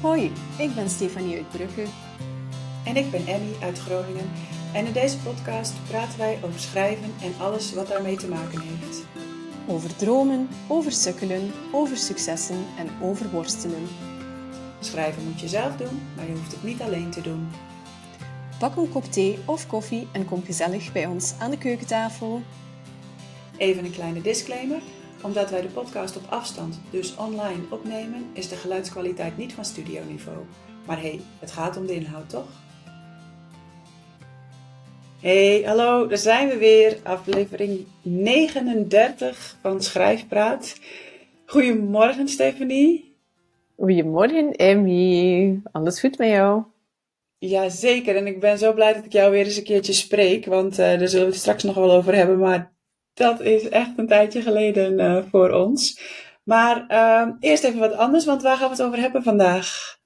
Hoi, ik ben Stefanie uit Brugge. En ik ben Emmy uit Groningen. En in deze podcast praten wij over schrijven en alles wat daarmee te maken heeft. Over dromen, over sukkelen, over successen en over worstelen. Schrijven moet je zelf doen, maar je hoeft het niet alleen te doen. Pak een kop thee of koffie en kom gezellig bij ons aan de keukentafel. Even een kleine disclaimer. Omdat wij de podcast op afstand, dus online, opnemen, is de geluidskwaliteit niet van studioniveau. Maar hé, hey, het gaat om de inhoud, toch? Hey, hallo, daar zijn we weer. Aflevering 39 van Schrijfpraat. Goedemorgen, Stephanie. Goedemorgen, Emmy. Alles goed met jou? Ja, zeker. En ik ben zo blij dat ik jou weer eens een keertje spreek. Want uh, daar zullen we het straks nog wel over hebben. Maar dat is echt een tijdje geleden uh, voor ons. Maar uh, eerst even wat anders, want waar gaan we het over hebben vandaag?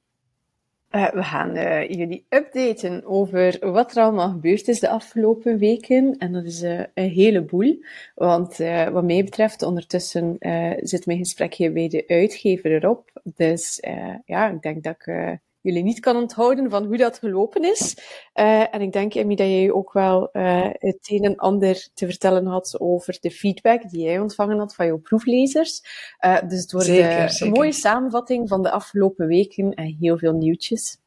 Uh, we gaan uh, jullie updaten over wat er allemaal gebeurd is de afgelopen weken. En dat is een heleboel. Want wat mij betreft, ondertussen zit mijn gesprekje bij de uitgever erop. Dus ja, ik denk dat ik jullie niet kan onthouden van hoe dat gelopen is. Uh, en ik denk, Emmy, dat jij ook wel uh, het een en ander te vertellen had over de feedback die jij ontvangen had van jouw proeflezers. Uh, dus het wordt zeker. een mooie samenvatting van de afgelopen weken en heel veel nieuwtjes.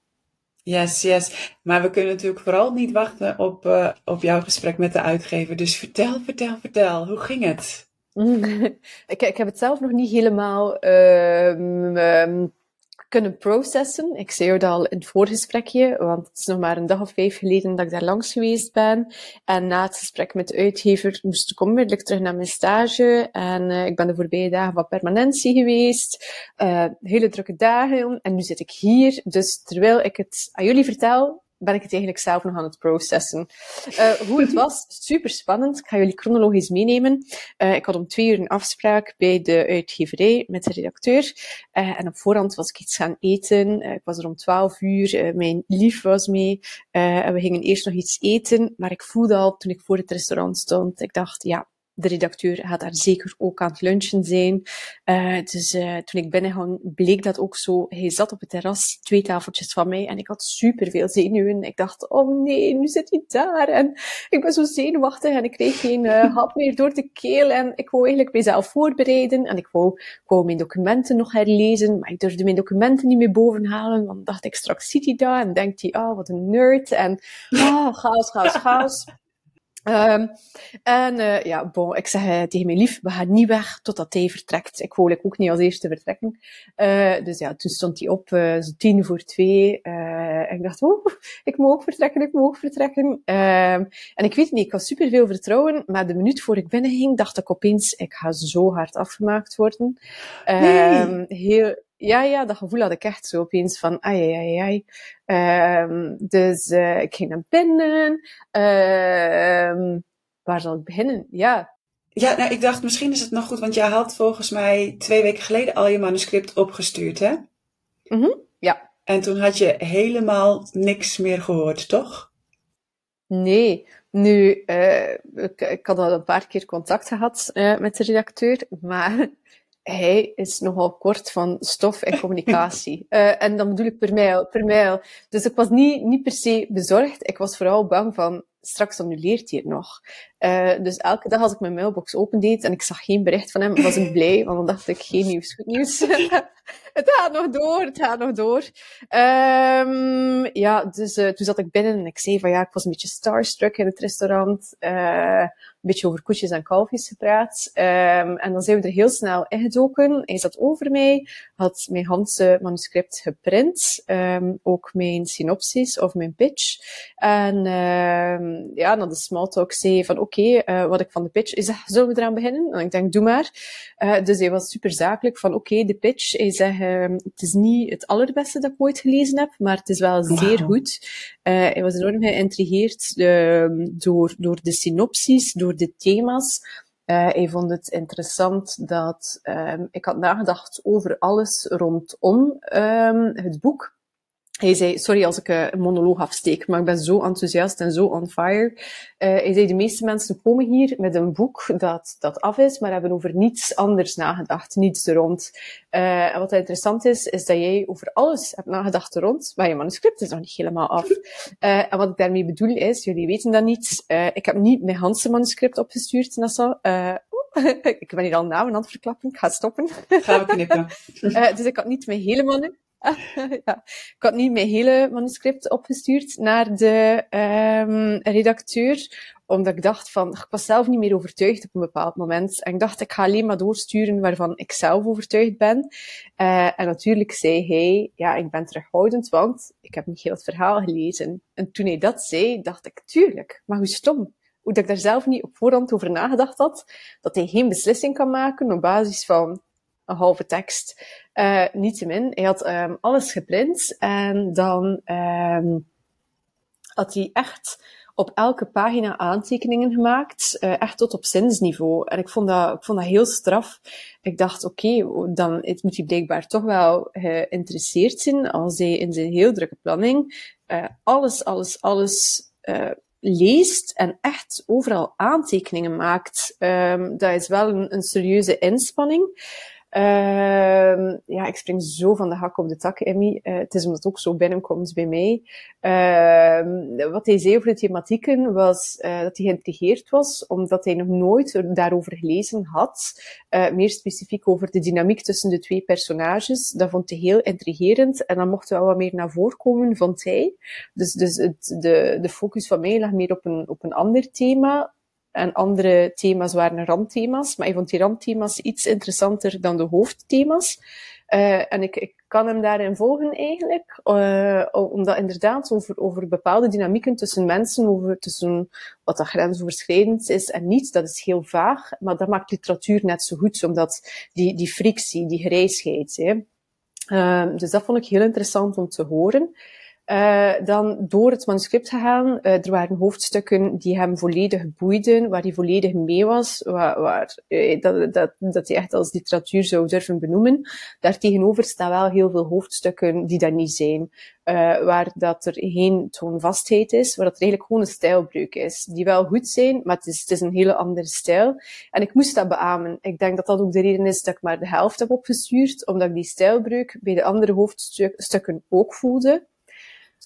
Yes, yes. Maar we kunnen natuurlijk vooral niet wachten op, uh, op jouw gesprek met de uitgever. Dus vertel, vertel, vertel. Hoe ging het? ik, ik heb het zelf nog niet helemaal um, kunnen processen. Ik zei het al in het voorgesprekje, want het is nog maar een dag of vijf geleden dat ik daar langs geweest ben. En na het gesprek met de uitgever moest ik onmiddellijk terug naar mijn stage. En uh, ik ben de voorbije dagen van permanentie geweest. Uh, hele drukke dagen. En nu zit ik hier. Dus terwijl ik het aan jullie vertel, ben ik het eigenlijk zelf nog aan het processen. Uh, hoe het was, super spannend. Ik ga jullie chronologisch meenemen. Uh, ik had om twee uur een afspraak bij de uitgeverij met de redacteur. Uh, en op voorhand was ik iets gaan eten. ik was er om twaalf uur. mijn lief was mee. en we gingen eerst nog iets eten. Maar ik voelde al, toen ik voor het restaurant stond, ik dacht, ja, de redacteur gaat daar zeker ook aan het lunchen zijn. Uh, dus uh, toen ik binnenging, bleek dat ook zo. Hij zat op het terras, twee tafeltjes van mij, en ik had super veel zenuwen. Ik dacht, oh nee, nu zit hij daar. En ik ben zo zenuwachtig en ik kreeg geen uh, hap meer door de keel. En ik wou eigenlijk mezelf voorbereiden. En ik wou, ik wou mijn documenten nog herlezen, maar ik durfde mijn documenten niet meer bovenhalen. Want dacht ik, straks ziet hij dat en denkt hij, ah, oh, wat een nerd. En, ah, oh, chaos, chaos, chaos. Um, en uh, ja, bon, ik zeg uh, tegen mijn lief, we gaan niet weg totdat hij vertrekt. Ik wou ook niet als eerste vertrekken. Uh, dus ja, toen stond hij op, zo tien voor twee. en ik dacht, oh, ik moet ook vertrekken, ik moet ook vertrekken. Um, en ik weet niet, ik had superveel vertrouwen, maar de minuut voor ik binnenging, dacht ik opeens, ik ga zo hard afgemaakt worden. Nee. Um, heel, ja, ja, dat gevoel had ik echt zo opeens van, ai, ai, ai. Um, dus uh, ik ging naar binnen. Um, waar zal ik beginnen? Ja. Ja, nou, ik dacht, misschien is het nog goed, want jij had volgens mij twee weken geleden al je manuscript opgestuurd, hè? Mm -hmm, ja. En toen had je helemaal niks meer gehoord, toch? Nee. Nu, uh, ik, ik had al een paar keer contact gehad uh, met de redacteur, maar hij is nogal kort van stof en communicatie. uh, en dan bedoel ik per mail, per mail. Dus ik was niet, niet per se bezorgd. Ik was vooral bang van, straks annuleert hij het nog. Uh, dus elke dag als ik mijn mailbox opendeed en ik zag geen bericht van hem, was ik blij, want dan dacht ik, geen nieuws, goed nieuws. het gaat nog door, het gaat nog door. Um, ja, dus uh, toen zat ik binnen en ik zei van ja, ik was een beetje starstruck in het restaurant. Uh, een beetje over koetjes en kalfjes gepraat. Um, en dan zijn we er heel snel ingedoken. Hij zat over mij, had mijn Hanse manuscript geprint. Um, ook mijn synopsis of mijn pitch. En um, ja, dan de small talk zei van oké, okay, uh, wat ik van de pitch... is, zullen we eraan beginnen? En ik denk, doe maar. Uh, dus hij was super zakelijk van oké, okay, de pitch. Hij zei, het is niet het allerbeste dat ik ooit gelezen heb, maar het is wel wow. zeer goed. Uh, hij was enorm geïntrigeerd door, door de synopsis, door de thema's. Uh, hij vond het interessant dat um, ik had nagedacht over alles rondom um, het boek. Hij zei, sorry als ik een monoloog afsteek, maar ik ben zo enthousiast en zo on fire. Uh, hij zei, de meeste mensen komen hier met een boek dat, dat af is, maar hebben over niets anders nagedacht, niets er rond. Uh, en wat interessant is, is dat jij over alles hebt nagedacht er rond, maar je manuscript is nog niet helemaal af. Uh, en wat ik daarmee bedoel is, jullie weten dat niet, ik heb niet mijn Hanse manuscript opgestuurd, Nassa. ik ben hier al namen aan het verklappen, ik ga stoppen. Gaan we knippen. dus ik had niet mijn hele manuscript ja. Ik had niet mijn hele manuscript opgestuurd naar de um, redacteur, omdat ik dacht van, ik was zelf niet meer overtuigd op een bepaald moment. En ik dacht, ik ga alleen maar doorsturen waarvan ik zelf overtuigd ben. Uh, en natuurlijk zei hij, ja, ik ben terughoudend, want ik heb niet heel het verhaal gelezen. En toen hij dat zei, dacht ik, tuurlijk, maar hoe stom. Hoe dat ik daar zelf niet op voorhand over nagedacht had, dat hij geen beslissing kan maken op basis van halve tekst. Uh, niettemin, hij had um, alles geprint en dan um, had hij echt op elke pagina aantekeningen gemaakt, uh, echt tot op zinsniveau. En ik vond dat, ik vond dat heel straf. Ik dacht, oké, dan moet hij blijkbaar toch wel geïnteresseerd zijn als hij in zijn heel drukke planning uh, alles, alles, alles leest en echt overal aantekeningen maakt. Um, dat is wel een, een serieuze inspanning. Uh, ja, ik spring zo van de hak op de tak, Emmy. Uh, het is omdat het ook zo binnenkomt bij mij. Uh, wat hij zei over de thematieken was uh, dat hij geïntrigeerd was, omdat hij nog nooit daarover gelezen had. Uh, meer specifiek over de dynamiek tussen de twee personages. Dat vond hij heel intrigerend. En dan mocht wel wat meer naar voren komen, vond hij. Dus, dus het, de, de focus van mij lag meer op een, op een ander thema. En andere thema's waren randthema's, maar ik vond die randthema's iets interessanter dan de hoofdthema's. Uh, en ik, ik kan hem daarin volgen eigenlijk, uh, omdat inderdaad over, over bepaalde dynamieken tussen mensen, over tussen wat dat grensoverschrijdend is en niet, dat is heel vaag, maar dat maakt literatuur net zo goed, omdat die, die frictie, die grijsheid. Hè. Uh, dus dat vond ik heel interessant om te horen. Uh, dan door het manuscript gegaan. Uh, er waren hoofdstukken die hem volledig boeiden, waar hij volledig mee was, waar, waar uh, dat, dat, dat hij echt als literatuur zou durven benoemen. Daartegenover staan wel heel veel hoofdstukken die dat niet zijn. waar dat er geen toonvastheid is, waar dat er eigenlijk gewoon een stijlbreuk is. Die wel goed zijn, maar het is, het is een hele andere stijl. En ik moest dat beamen. Ik denk dat dat ook de reden is dat ik maar de helft heb opgestuurd, omdat ik die stijlbreuk bij de andere hoofdstukken ook voelde.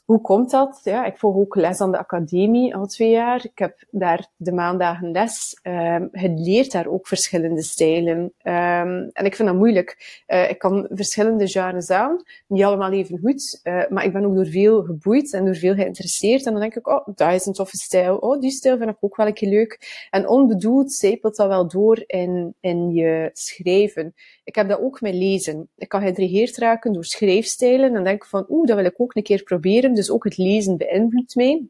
Hoe komt dat? Ja, ik volg ook les aan de academie al twee jaar. Ik heb daar de maandagen les. Um, het leert daar ook verschillende stijlen. Um, en ik vind dat moeilijk. Uh, ik kan verschillende genres aan, niet allemaal even goed, uh, maar ik ben ook door veel geboeid en door veel geïnteresseerd. En dan denk ik, oh, dat is een toffe stijl. Oh, die stijl vind ik ook wel een keer leuk. En onbedoeld zijpelt dat wel door in, in je schrijven. Ik heb dat ook met lezen. Ik kan geïntrigeerd raken door schrijfstijlen en denk van, oeh, dat wil ik ook een keer proberen. Dus ook het lezen beïnvloedt mij.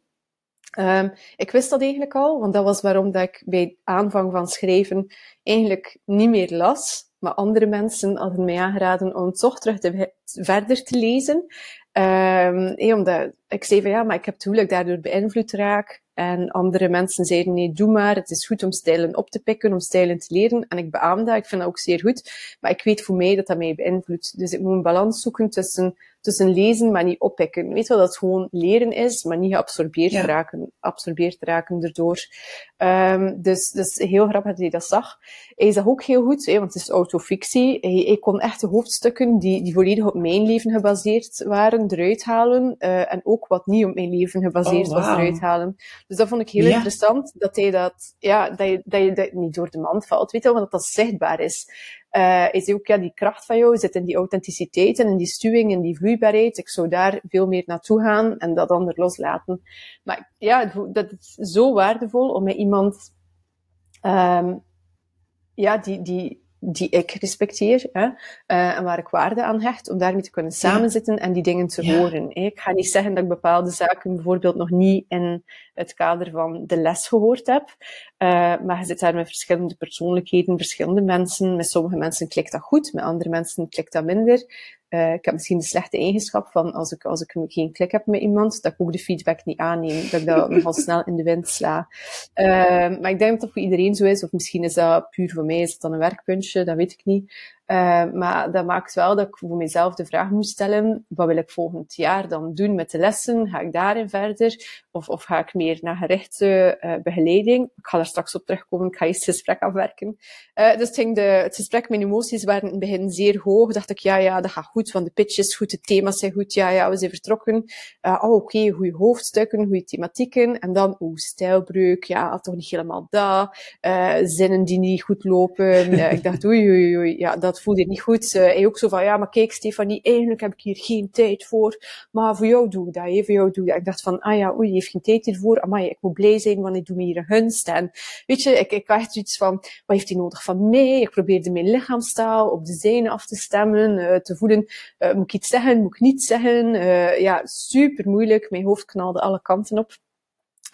Um, ik wist dat eigenlijk al, want dat was waarom dat ik bij aanvang van schrijven eigenlijk niet meer las. Maar andere mensen hadden mij aangeraden om toch terug te, verder te lezen. Um, hey, omdat ik zei van ja, maar ik heb het daardoor beïnvloed raak. En andere mensen zeiden, nee, doe maar. Het is goed om stijlen op te pikken, om stijlen te leren. En ik beaam dat. Ik vind dat ook zeer goed. Maar ik weet voor mij dat dat mij beïnvloedt. Dus ik moet een balans zoeken tussen, tussen lezen, maar niet oppikken. Weet wel dat het gewoon leren is, maar niet geabsorbeerd ja. raken, absorbeerd raken erdoor. Um, dus, dus heel grappig dat hij dat zag. Hij zag ook heel goed, hè, want het is autofictie. Hij, hij kon echt de hoofdstukken die, die volledig op mijn leven gebaseerd waren, eruit halen. Uh, en ook wat niet op mijn leven gebaseerd oh, wow. was, eruit halen. Dus dat vond ik heel ja. interessant, dat hij dat, ja, dat je, dat je dat niet door de mand valt, weet je wel, maar dat dat zichtbaar is. Uh, is ook, ja, die kracht van jou zit in die authenticiteit en in die stuwing en die vloeibaarheid. Ik zou daar veel meer naartoe gaan en dat ander loslaten. Maar ja, dat is zo waardevol om met iemand, um, ja, die, die, die ik respecteer hè, uh, en waar ik waarde aan hecht, om daarmee te kunnen samenzitten en die dingen te ja. horen. Ik ga niet zeggen dat ik bepaalde zaken bijvoorbeeld nog niet in het kader van de les gehoord heb, uh, maar je zit daar met verschillende persoonlijkheden, verschillende mensen. Met sommige mensen klikt dat goed, met andere mensen klikt dat minder. Uh, ik heb misschien de slechte eigenschap van als ik, als ik geen klik heb met iemand, dat ik ook de feedback niet aanneem, dat ik dat nogal snel in de wind sla. Uh, maar ik denk dat dat voor iedereen zo is, of misschien is dat puur voor mij, is het dan een werkpuntje, dat weet ik niet. Uh, maar dat maakt wel dat ik voor mezelf de vraag moet stellen, wat wil ik volgend jaar dan doen met de lessen? Ga ik daarin verder? Of, of ga ik meer naar gerichte uh, begeleiding? Ik ga er straks op terugkomen, ik ga eerst het gesprek afwerken. Uh, dus ging de, het gesprek, mijn emoties waren in het begin zeer hoog. Dacht ik, ja, ja, dat gaat goed, want de pitch is goed, de thema's zijn goed, ja, ja, we zijn vertrokken. oh, oké, okay, goede hoofdstukken, goede thematieken. En dan, oeh, stijlbreuk, ja, toch niet helemaal dat. zinnen die niet goed lopen. ik dacht, oei, oei, oei, ja, dat voelde niet goed. Uh, hij ook zo van, ja, maar kijk Stefanie, eigenlijk heb ik hier geen tijd voor. Maar voor jou doe ik dat, hè, voor jou doe ik dat. Ik dacht van, ah ja, oei, je heeft geen tijd hiervoor. Amai, ik moet blij zijn, want ik doe me hier een gunst. En weet je, ik, ik had zoiets van, wat heeft hij nodig van mij? Ik probeerde mijn lichaamstaal op de zijne af te stemmen, uh, te voelen, uh, moet ik iets zeggen, moet ik niet zeggen? ja, super moeilijk. Mijn hoofd knalde alle kanten op.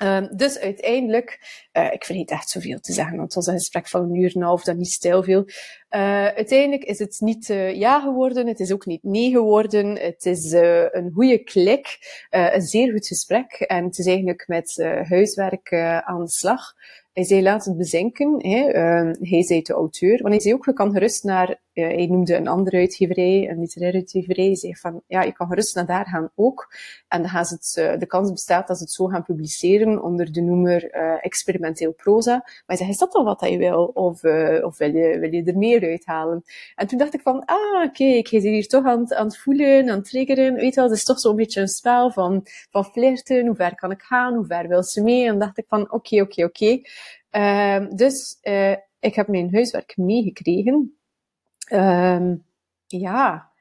Um, dus uiteindelijk, uh, ik vergeet echt zoveel te zeggen, want het was een gesprek van een uur en een half dat niet stil viel. Uh, uiteindelijk is het niet uh, ja geworden, het is ook niet nee geworden. Het is een goede klik, een zeer goed gesprek. En het is eigenlijk met huiswerk aan de slag. Hij zei laat het bezinken. Hè. Uh, hij zei de auteur. Want hij zei ook, je kan gerust naar, uh, hij noemde een andere uitgeverij, een literaire uitgeverij. Hij zei van, ja, je kan gerust naar daar gaan ook. En dan gaan ze het, uh, de kans bestaat dat ze het zo gaan publiceren onder de noemer uh, experimenteel proza. Maar hij zei, is dat dan wat hij wil? Of, of wil, je, wil je er meer uithalen? En toen dacht ik van, ah, kijk, hij zit hier toch aan, aan het voelen, aan het triggeren. Weet je wel, het is toch zo'n beetje een spel van, van flirten. Hoe ver kan ik gaan? Hoe ver wil ze mee? En dacht ik van, oké, oké, oké. Um, dus uh, ik heb mijn huiswerk meegekregen. Um, ja,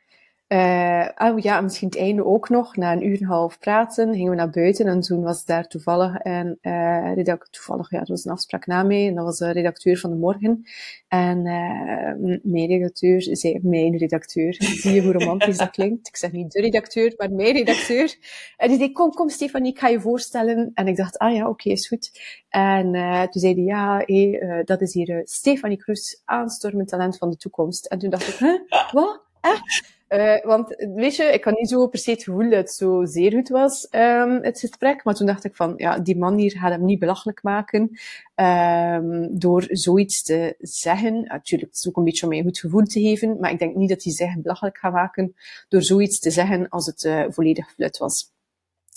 uh, oh ja, misschien het einde ook nog. Na een uur en een half praten gingen we naar buiten en toen was daar toevallig een uh, redacteur, toevallig, ja, dat was een afspraak na mij en dat was de redacteur van de morgen. En uh, mijn redacteur zei, mijn redacteur, zie je hoe romantisch dat klinkt? Ik zeg niet de redacteur, maar mijn redacteur. En die zei, kom, kom Stefanie, ik ga je voorstellen. En ik dacht, ah ja, oké, is goed. En toen zei hij, ja, hey, dat is hier Stefanie Kroes, aanstormend talent van de toekomst. En toen dacht ik, huh, wat? Uh, want weet je, ik had niet zo per se het gevoel dat het zo zeer goed was, um, het gesprek. Maar toen dacht ik van, ja, die man hier gaat hem niet belachelijk maken um, door zoiets te zeggen. Natuurlijk, het is ook een beetje om mij een goed gevoel te geven. Maar ik denk niet dat hij zich belachelijk gaat maken door zoiets te zeggen als het uh, volledig flut was.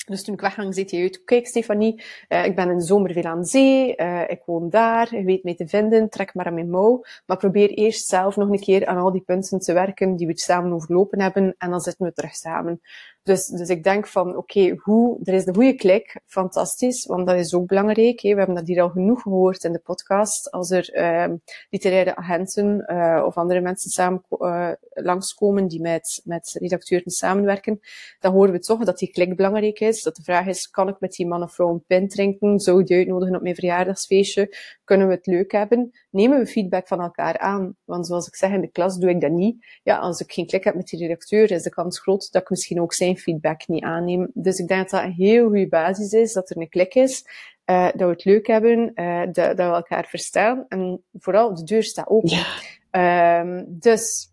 Dus toen ik wegging, zei hij uit, kijk Stefanie, uh, ik ben in de zomer veel aan zee, uh, ik woon daar, je weet mij te vinden, trek maar aan mijn mouw. Maar probeer eerst zelf nog een keer aan al die punten te werken die we samen overlopen hebben en dan zitten we terug samen. Dus, dus ik denk van, oké, hoe, er is de goede klik, fantastisch, want dat is ook belangrijk. Hè. We hebben dat hier al genoeg gehoord in de podcast. Als er uh, literaire agenten uh, of andere mensen samen uh, langskomen die met, met redacteuren samenwerken, dan horen we toch dat die klik belangrijk is. Dat de vraag is, kan ik met die man of vrouw een pint drinken? Zou ik die uitnodigen op mijn verjaardagsfeestje? Kunnen we het leuk hebben? Nemen we feedback van elkaar aan? Want zoals ik zeg, in de klas doe ik dat niet. Ja, als ik geen klik heb met die redacteur, is de kans groot dat ik misschien ook zijn feedback niet aanneem. Dus ik denk dat dat een heel goede basis is, dat er een klik is, uh, dat we het leuk hebben, uh, dat, dat, we elkaar verstaan en vooral de deur staat open. Ja. Um, dus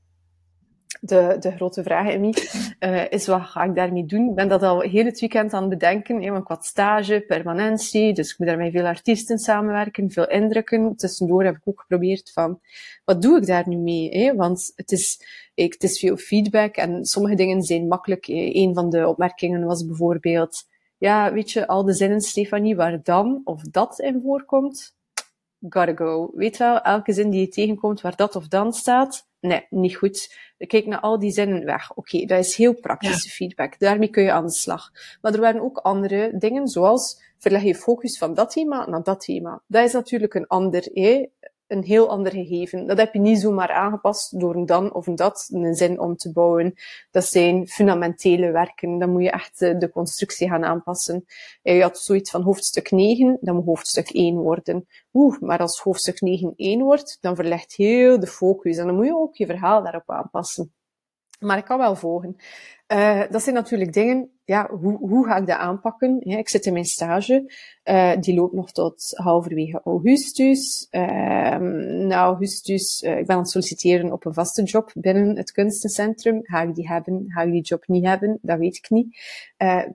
de, de grote vraag, Emmy, uh, is wat ga ik daarmee doen? Ik ben dat al heel het weekend aan het bedenken, hè, want ik had stage, permanentie, dus ik moet daar met veel artiesten samenwerken, veel indrukken. Tussendoor heb ik ook geprobeerd van, wat doe ik daar nu mee? Hè? Want het is, ik, het is veel feedback en sommige dingen zijn makkelijk. Een van de opmerkingen was bijvoorbeeld, ja, weet je, al de zinnen, Stefanie, waar dan of dat in voorkomt, gotta go. Weet wel, elke zin die je tegenkomt waar dat of dan staat, nee, niet goed. Kijk naar al die zinnen weg. Oké, okay, dat is heel praktische ja. feedback. Daarmee kun je aan de slag. Maar er waren ook andere dingen, zoals verleg je focus van dat thema naar dat thema. Dat is natuurlijk een ander, eh? Een heel ander gegeven. Dat heb je niet zomaar aangepast door een dan of een dat een zin om te bouwen. Dat zijn fundamentele werken. Dan moet je echt de, constructie gaan aanpassen. Je had zoiets van hoofdstuk 9, dan moet hoofdstuk 1 worden. Oeh, maar als hoofdstuk 9 1 wordt, dan verlegt heel de focus. En dan moet je ook je verhaal daarop aanpassen. Maar ik kan wel volgen. Uh, dat zijn natuurlijk dingen, ja, hoe, hoe ga ik dat aanpakken? Ik zit in mijn stage, uh, die loopt nog tot halverwege augustus. Uh, na augustus, uh, ik ben aan het solliciteren op een vaste job binnen het kunstencentrum. Ga ik die hebben? Ga ik die job niet hebben? Dat weet ik niet.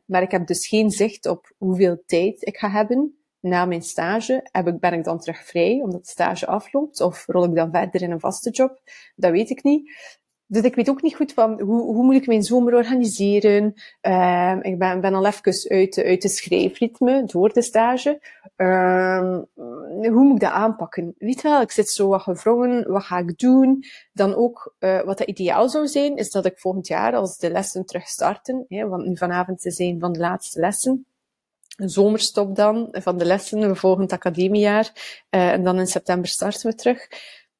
maar ik heb dus geen zicht op hoeveel tijd ik ga hebben na mijn stage heb ik, ben ik dan terug vrij, omdat de stage afloopt, of rol ik dan verder in een vaste job? Dat weet ik niet. Dus ik weet ook niet goed van hoe, hoe moet ik mijn zomer organiseren. Uh, ik ben, ben al even uit, uit de schrijfritme door de stage. Uh, hoe moet ik dat aanpakken? Weet wel, ik zit zo wat gevrongen. Wat ga ik doen? Dan ook, uh, wat dat ideaal zou zijn, is dat ik volgend jaar, als de lessen terug starten, hè, want nu vanavond is een van de laatste lessen, een zomerstop dan van de lessen, volgend academiejaar. Uh, en dan in september starten we terug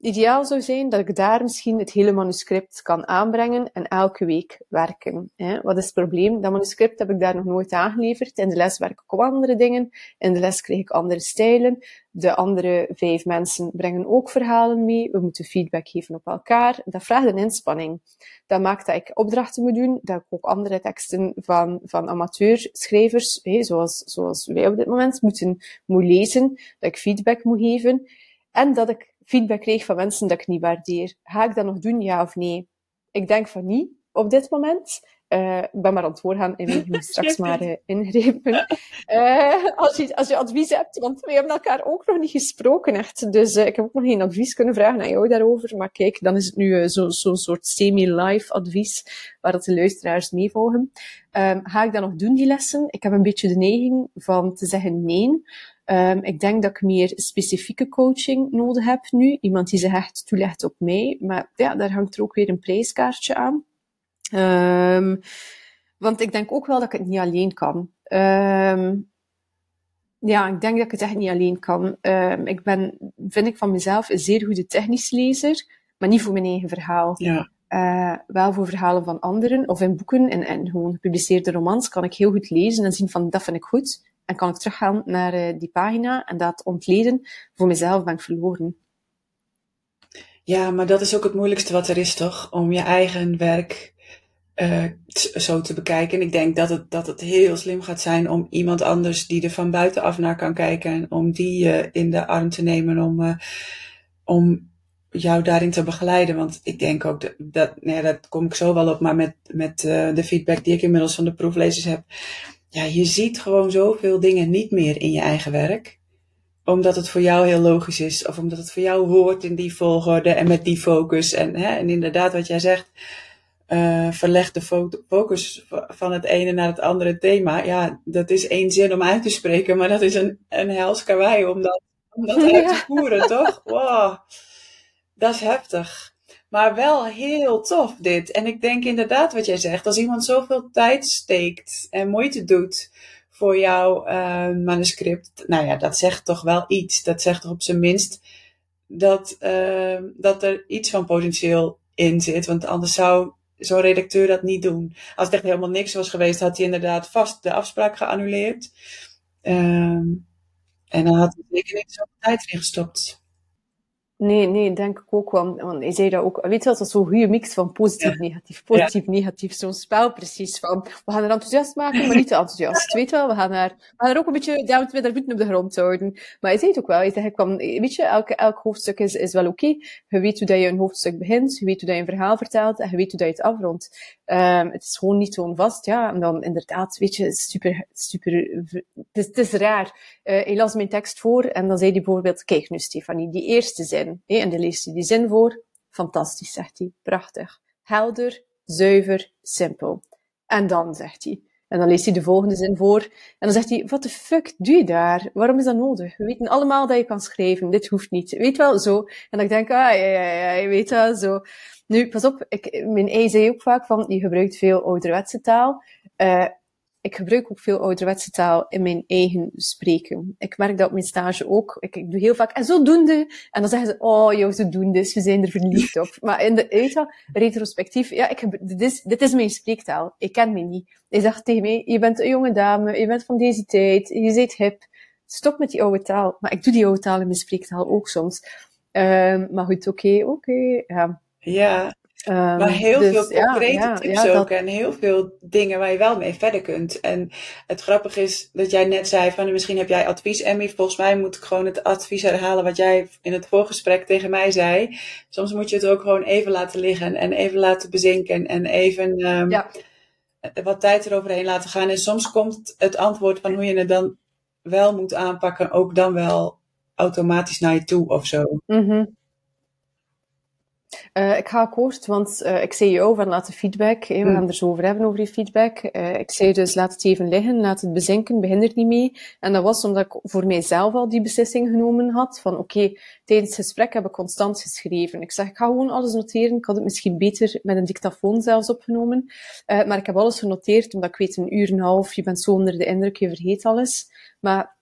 ideaal zou zijn dat ik daar misschien het hele manuscript kan aanbrengen en elke week werken. Wat is het probleem? Dat manuscript heb ik daar nog nooit aangeleverd. In de les werk ik op andere dingen. In de les krijg ik andere stijlen. De andere vijf mensen brengen ook verhalen mee. We moeten feedback geven op elkaar. Dat vraagt een inspanning. Dat maakt dat ik opdrachten moet doen, dat ik ook andere teksten van, van amateurschrijvers, zoals, zoals wij op dit moment, moeten, moet lezen, dat ik feedback moet geven. En dat ik feedback kreeg van mensen dat ik niet waardeer. Ga ik dat nog doen, ja of nee? Ik denk van niet op dit moment. Uh, ik ben maar aan het voorgaan en ik moet straks maar uh, ingrepen. Uh, als, je, als je advies hebt, want we hebben elkaar ook nog niet gesproken echt. Dus ik heb ook nog geen advies kunnen vragen aan jou daarover. Maar kijk, dan is het nu zo'n zo soort semi-live advies, waar dat de luisteraars meevolgen. Um, ga ik dat nog doen, die lessen? Ik heb een beetje de neiging van te zeggen nee. Um, ik denk dat ik meer specifieke coaching nodig heb nu. Iemand die zich echt toelegt op mij. Maar ja, daar hangt er ook weer een prijskaartje aan. Um, want ik denk ook wel dat ik het niet alleen kan. Um, ja, ik denk dat ik het echt niet alleen kan. ik ben, vind ik van mezelf, een zeer goede technisch lezer, maar niet voor mijn eigen verhaal. Ja. Uh, wel voor verhalen van anderen of in boeken en, en gewoon gepubliceerde romans kan ik heel goed lezen en zien van dat vind ik goed. En kan ik teruggaan naar uh, die pagina en dat ontleden. Voor mezelf ben ik verloren. Ja, maar dat is ook het moeilijkste wat er is, toch? Om je eigen werk uh, zo te bekijken. En ik denk dat het, dat het heel slim gaat zijn om iemand anders die er van buitenaf naar kan kijken. En om die uh, in de arm te nemen om, om jou daarin te begeleiden. Want ik denk ook dat, dat nee, nou dat kom ik zo wel op, maar met, met de feedback die ik inmiddels van de proeflezers heb ja, je ziet gewoon zoveel dingen niet meer in je eigen werk. Omdat het voor jou heel logisch is. Of omdat het voor jou hoort in die volgorde en met die focus. En, hè, en inderdaad, wat jij zegt, uh, verleg de focus van het ene naar het andere thema. Ja, dat is één zin om uit te spreken, maar dat is een, een hels om dat, om dat uit te voeren, toch? Wow, dat is heftig. Maar wel heel tof dit. En ik denk inderdaad wat jij zegt. Als iemand zoveel tijd steekt en moeite doet voor jouw uh, manuscript. Nou ja, dat zegt toch wel iets. Dat zegt toch op zijn minst dat, uh, dat er iets van potentieel in zit. Want anders zou zo'n redacteur dat niet doen. Als het echt helemaal niks was geweest, had hij inderdaad vast de afspraak geannuleerd. Um, en dan had hij zeker niet zoveel tijd erin gestopt. Nee, nee, denk ik ook. Want, want hij zei dat ook. Weet je, dat is zo'n goede mix van positief, negatief, positief, negatief. Zo'n spel precies van, we gaan er enthousiast maken, maar niet te enthousiast. Weet wel, we gaan daar, we gaan er ook een beetje, ja, we daar voeten op de grond houden. Maar hij zei het ook wel. Hij zei, kwam, weet je, elk, elk hoofdstuk is, is wel oké. Okay. Je weet hoe dat je een hoofdstuk begint, je weet hoe dat je een verhaal vertelt en je weet hoe dat je het afrondt. Um, het is gewoon niet zo'n vast, ja. En dan inderdaad, weet je, super, super, het is, raar. Uh, hij las mijn tekst voor en dan zei hij bijvoorbeeld, kijk nu Stefanie, die eerste zin, en dan leest hij die zin voor. Fantastisch, zegt hij. Prachtig. Helder, zuiver, simpel. En dan zegt hij, en dan leest hij de volgende zin voor. En dan zegt hij, wat de fuck doe je daar? Waarom is dat nodig? We weten allemaal dat je kan schrijven. Dit hoeft niet. Weet wel, zo. En dan denk ik, ah, ja, ja, ja, je weet wel, zo. Nu, pas op, ik, mijn ei zei ook vaak van, je gebruikt veel ouderwetse taal. Uh, ik gebruik ook veel ouderwetse taal in mijn eigen spreken. Ik merk dat op mijn stage ook. Ik, ik doe heel vaak, en zodoende. En dan zeggen ze, oh, jou zodoende, dus we zijn er verliefd op. Maar in de uitval, retrospectief, ja, ik, dit, is, dit is mijn spreektaal. Ik ken me niet. Hij zegt tegen mij, je bent een jonge dame, je bent van deze tijd, je bent hip. Stop met die oude taal. Maar ik doe die oude taal in mijn spreektaal ook soms. Um, maar goed, oké, oké. Ja. Ja, Um, maar heel dus, veel concrete ja, tips ja, ook dat... en heel veel dingen waar je wel mee verder kunt. En het grappige is dat jij net zei van misschien heb jij advies, Emmy. Volgens mij moet ik gewoon het advies herhalen wat jij in het voorgesprek tegen mij zei. Soms moet je het ook gewoon even laten liggen en even laten bezinken en even um, ja. wat tijd eroverheen laten gaan. En soms komt het antwoord van hoe je het dan wel moet aanpakken, ook dan wel automatisch naar je toe of zo? Mhm. Uh, ik ga akkoord, want uh, ik zei jou van laat de feedback, we mm. gaan er zo over hebben over die feedback. Uh, ik zei dus laat het even liggen, laat het bezinken, begin er niet mee. En dat was omdat ik voor mijzelf al die beslissing genomen had, van oké, okay, tijdens het gesprek heb ik constant geschreven. Ik zeg, ik ga gewoon alles noteren, ik had het misschien beter met een dictafoon zelfs opgenomen. maar ik heb alles genoteerd, omdat ik weet een uur en een half, je bent zo onder de indruk, je vergeet alles. Maar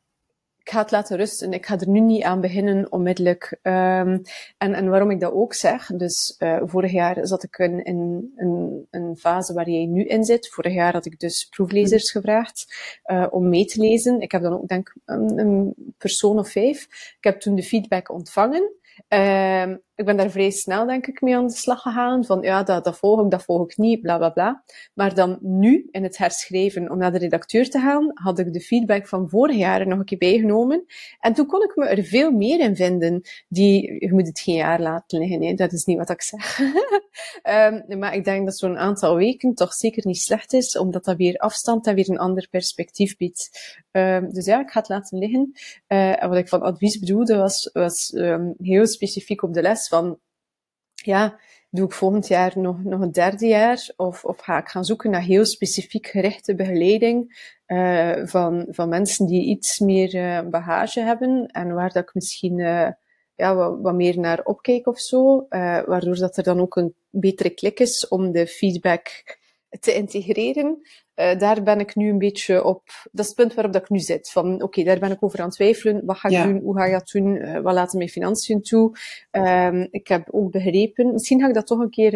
ik ga het laten rusten. Ik ga er nu niet aan beginnen onmiddellijk. Um, en, en waarom ik dat ook zeg, dus uh, vorig jaar zat ik in, in, in, een fase waar jij nu in zit. Vorig jaar had ik dus proeflezers gevraagd uh, om mee te lezen. Ik heb dan ook denk een, een persoon of vijf. Ik heb toen de feedback ontvangen. Um, ik ben daar vrij snel, denk ik, mee aan de slag gegaan. Van ja, dat, dat volg ik, dat volg ik niet, bla bla bla. Maar dan nu, in het herschrijven, om naar de redacteur te gaan, had ik de feedback van vorig jaar nog een keer bijgenomen. En toen kon ik me er veel meer in vinden. Die, je moet het geen jaar laten liggen, dat is niet wat ik zeg. um, maar ik denk dat zo'n aantal weken toch zeker niet slecht is, omdat dat weer afstand en weer een ander perspectief biedt. Um, dus ja, ik ga het laten liggen. En wat ik van advies bedoelde, was, was um, heel specifiek op de les van, ja, doe ik volgend jaar nog, nog een derde jaar? Of, of ga ik gaan zoeken naar heel specifiek gerichte begeleiding uh, van, van mensen die iets meer uh, bagage hebben en waar dat ik misschien uh, ja, wat, wat, meer naar opkijk of zo, waardoor dat er dan ook een betere klik is om de feedback te integreren. Uh, daar ben ik nu een beetje op, dat is het punt waarop dat ik nu zit. Van, oké, okay, daar ben ik over aan het twijfelen. Wat ga ik doen? Hoe ga ik dat doen? Uh, wat laten mijn financiën toe? Um, ik heb ook begrepen, misschien ga ik dat toch een keer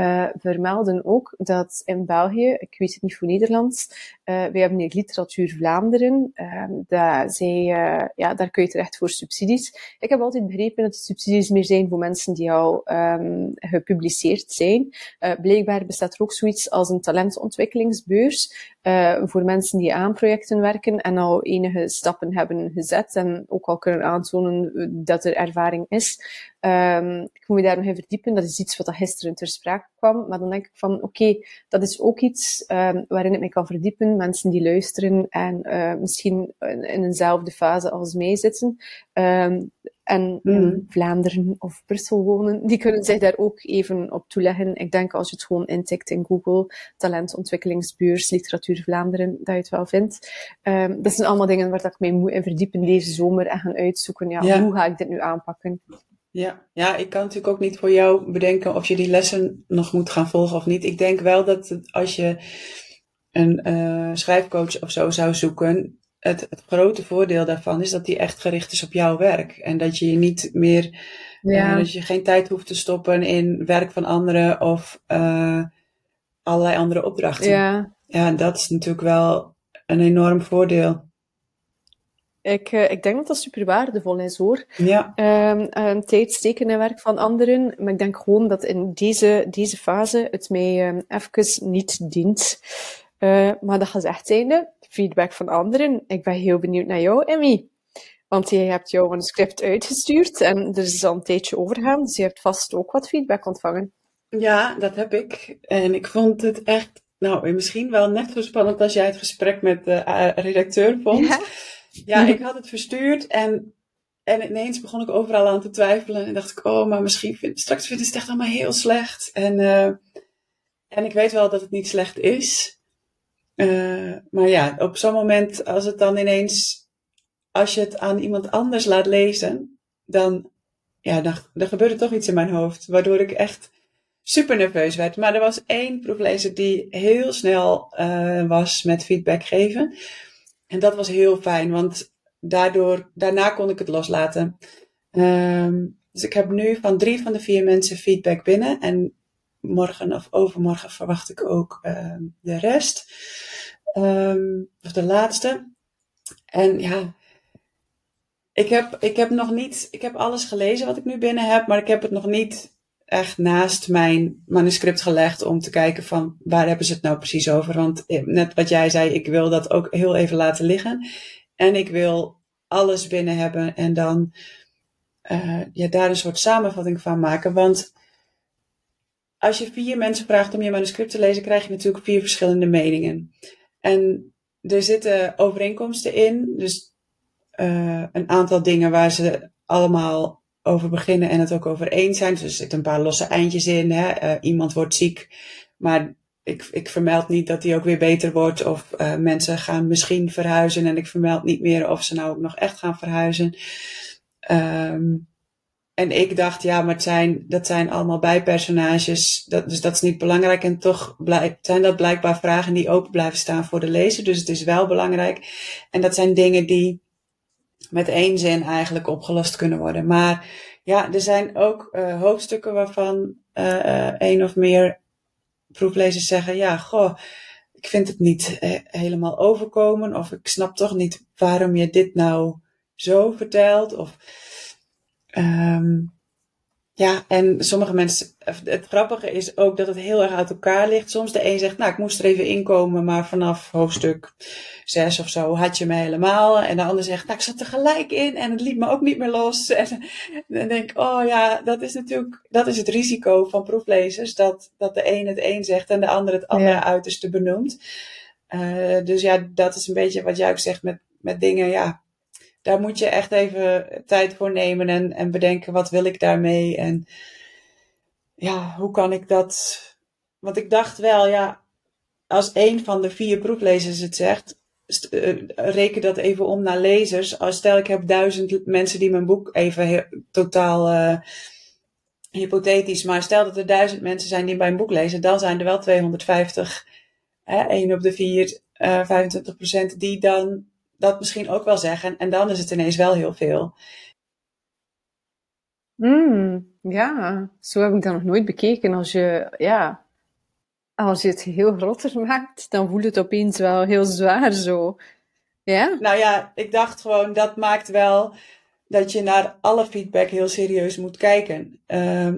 uh, vermelden ook dat in België, ik weet het niet voor Nederland, uh, wij hebben hier Literatuur Vlaanderen. Uh, dat zij, uh, ja, daar kun je terecht voor subsidies. Ik heb altijd begrepen dat de subsidies meer zijn voor mensen die al um, gepubliceerd zijn. Blijkbaar bestaat er ook zoiets als een talentontwikkelingsbeurs voor mensen die aan projecten werken en al enige stappen hebben gezet en ook al kunnen aantonen dat er ervaring is. Um, ik moet me daar nog in verdiepen. Dat is iets wat gisteren ter sprake kwam. Maar dan denk ik van, oké, okay, dat is ook iets um, waarin ik me kan verdiepen. Mensen die luisteren en uh, misschien in, in eenzelfde fase als mij zitten. Um, en mm. in Vlaanderen of Brussel wonen, die kunnen zich daar ook even op toeleggen. Ik denk als je het gewoon intikt in Google, talentontwikkelingsbeurs, literatuur Vlaanderen, dat je het wel vindt. Um, dat zijn allemaal dingen waar ik mij moet in verdiepen deze zomer en gaan uitzoeken. Ja, ja. hoe ga ik dit nu aanpakken? Ja. ja, ik kan natuurlijk ook niet voor jou bedenken of je die lessen nog moet gaan volgen of niet. Ik denk wel dat als je een uh, schrijfcoach of zo zou zoeken, het, het, grote voordeel daarvan is dat die echt gericht is op jouw werk. En dat je je niet meer, ja. uh, dat je geen tijd hoeft te stoppen in werk van anderen of uh, allerlei andere opdrachten. Ja. ja, dat is natuurlijk wel een enorm voordeel. Ik, uh, ik denk dat dat super waardevol is hoor. Ja. Um, um, tijd steken in werk van anderen. Maar ik denk gewoon dat in deze, deze fase het mij um, even niet dient. Uh, maar dat gezegd zijnde, feedback van anderen. Ik ben heel benieuwd naar jou, Emmy. Want jij hebt jouw manuscript uitgestuurd en er is al een tijdje overgaan. Dus je hebt vast ook wat feedback ontvangen. Ja, dat heb ik. En ik vond het echt, nou, misschien wel net zo spannend als jij het gesprek met de uh, redacteur vond. Ja. Ja, ik had het verstuurd en, en ineens begon ik overal aan te twijfelen. En dacht ik, oh, maar misschien vind, straks vinden ze het echt allemaal heel slecht. En, uh, en ik weet wel dat het niet slecht is. Uh, maar ja, op zo'n moment, als het dan ineens, als je het aan iemand anders laat lezen, dan, ja, dan, dan gebeurde toch iets in mijn hoofd. Waardoor ik echt super nerveus werd. Maar er was één proeflezer die heel snel uh, was met feedback geven. En dat was heel fijn, want daardoor, daarna kon ik het loslaten. Um, dus ik heb nu van drie van de vier mensen feedback binnen. En morgen of overmorgen verwacht ik ook uh, de rest. Um, of de laatste. En ja, ik heb, ik heb nog niet, ik heb alles gelezen wat ik nu binnen heb, maar ik heb het nog niet echt naast mijn manuscript gelegd om te kijken van waar hebben ze het nou precies over. Want eh, net wat jij zei, ik wil dat ook heel even laten liggen. En ik wil alles binnen hebben en dan uh, ja, daar een soort samenvatting van maken. Want als je vier mensen vraagt om je manuscript te lezen, krijg je natuurlijk vier verschillende meningen. En er zitten overeenkomsten in. Dus uh, een aantal dingen waar ze allemaal over beginnen en het ook over eens zijn. Dus er zitten een paar losse eindjes in. Hè? Uh, iemand wordt ziek, maar ik, ik vermeld niet dat die ook weer beter wordt. Of uh, mensen gaan misschien verhuizen en ik vermeld niet meer of ze nou ook nog echt gaan verhuizen. Um, en ik dacht, ja, maar het zijn, dat zijn allemaal bijpersonages. Dat, dus dat is niet belangrijk. En toch zijn dat blijkbaar vragen die open blijven staan voor de lezer. Dus het is wel belangrijk. En dat zijn dingen die met één zin eigenlijk opgelost kunnen worden. Maar ja, er zijn ook uh, hoofdstukken waarvan uh, één of meer proeflezers zeggen: ja, goh, ik vind het niet helemaal overkomen. Of ik snap toch niet waarom je dit nou zo vertelt. Of Um, ja, en sommige mensen, het grappige is ook dat het heel erg uit elkaar ligt. Soms de een zegt, nou, ik moest er even inkomen, maar vanaf hoofdstuk 6 of zo had je me helemaal. En de ander zegt, nou, ik zat er gelijk in en het liet me ook niet meer los. En dan denk ik, oh ja, dat is natuurlijk, dat is het risico van proeflezers. Dat, dat de een het een zegt en de ander het andere ja. uiterste benoemt. Uh, dus ja, dat is een beetje wat jij ook zegt met, met dingen, ja, daar moet je echt even tijd voor nemen en, en bedenken wat wil ik daarmee en ja, hoe kan ik dat. Want ik dacht wel, ja, als een van de vier proeflezers het zegt, uh, reken dat even om naar lezers. Als stel ik heb duizend mensen die mijn boek even totaal uh, hypothetisch, maar stel dat er duizend mensen zijn die mijn boek lezen, dan zijn er wel 250, hè, 1 op de 4, uh, 25 procent, die dan dat misschien ook wel zeggen. En dan is het ineens wel heel veel. Mm, ja, zo heb ik dat nog nooit bekeken. Als je, ja, als je het heel groter maakt, dan voelt het opeens wel heel zwaar zo. Ja? Nou ja, ik dacht gewoon, dat maakt wel dat je naar alle feedback heel serieus moet kijken. Uh,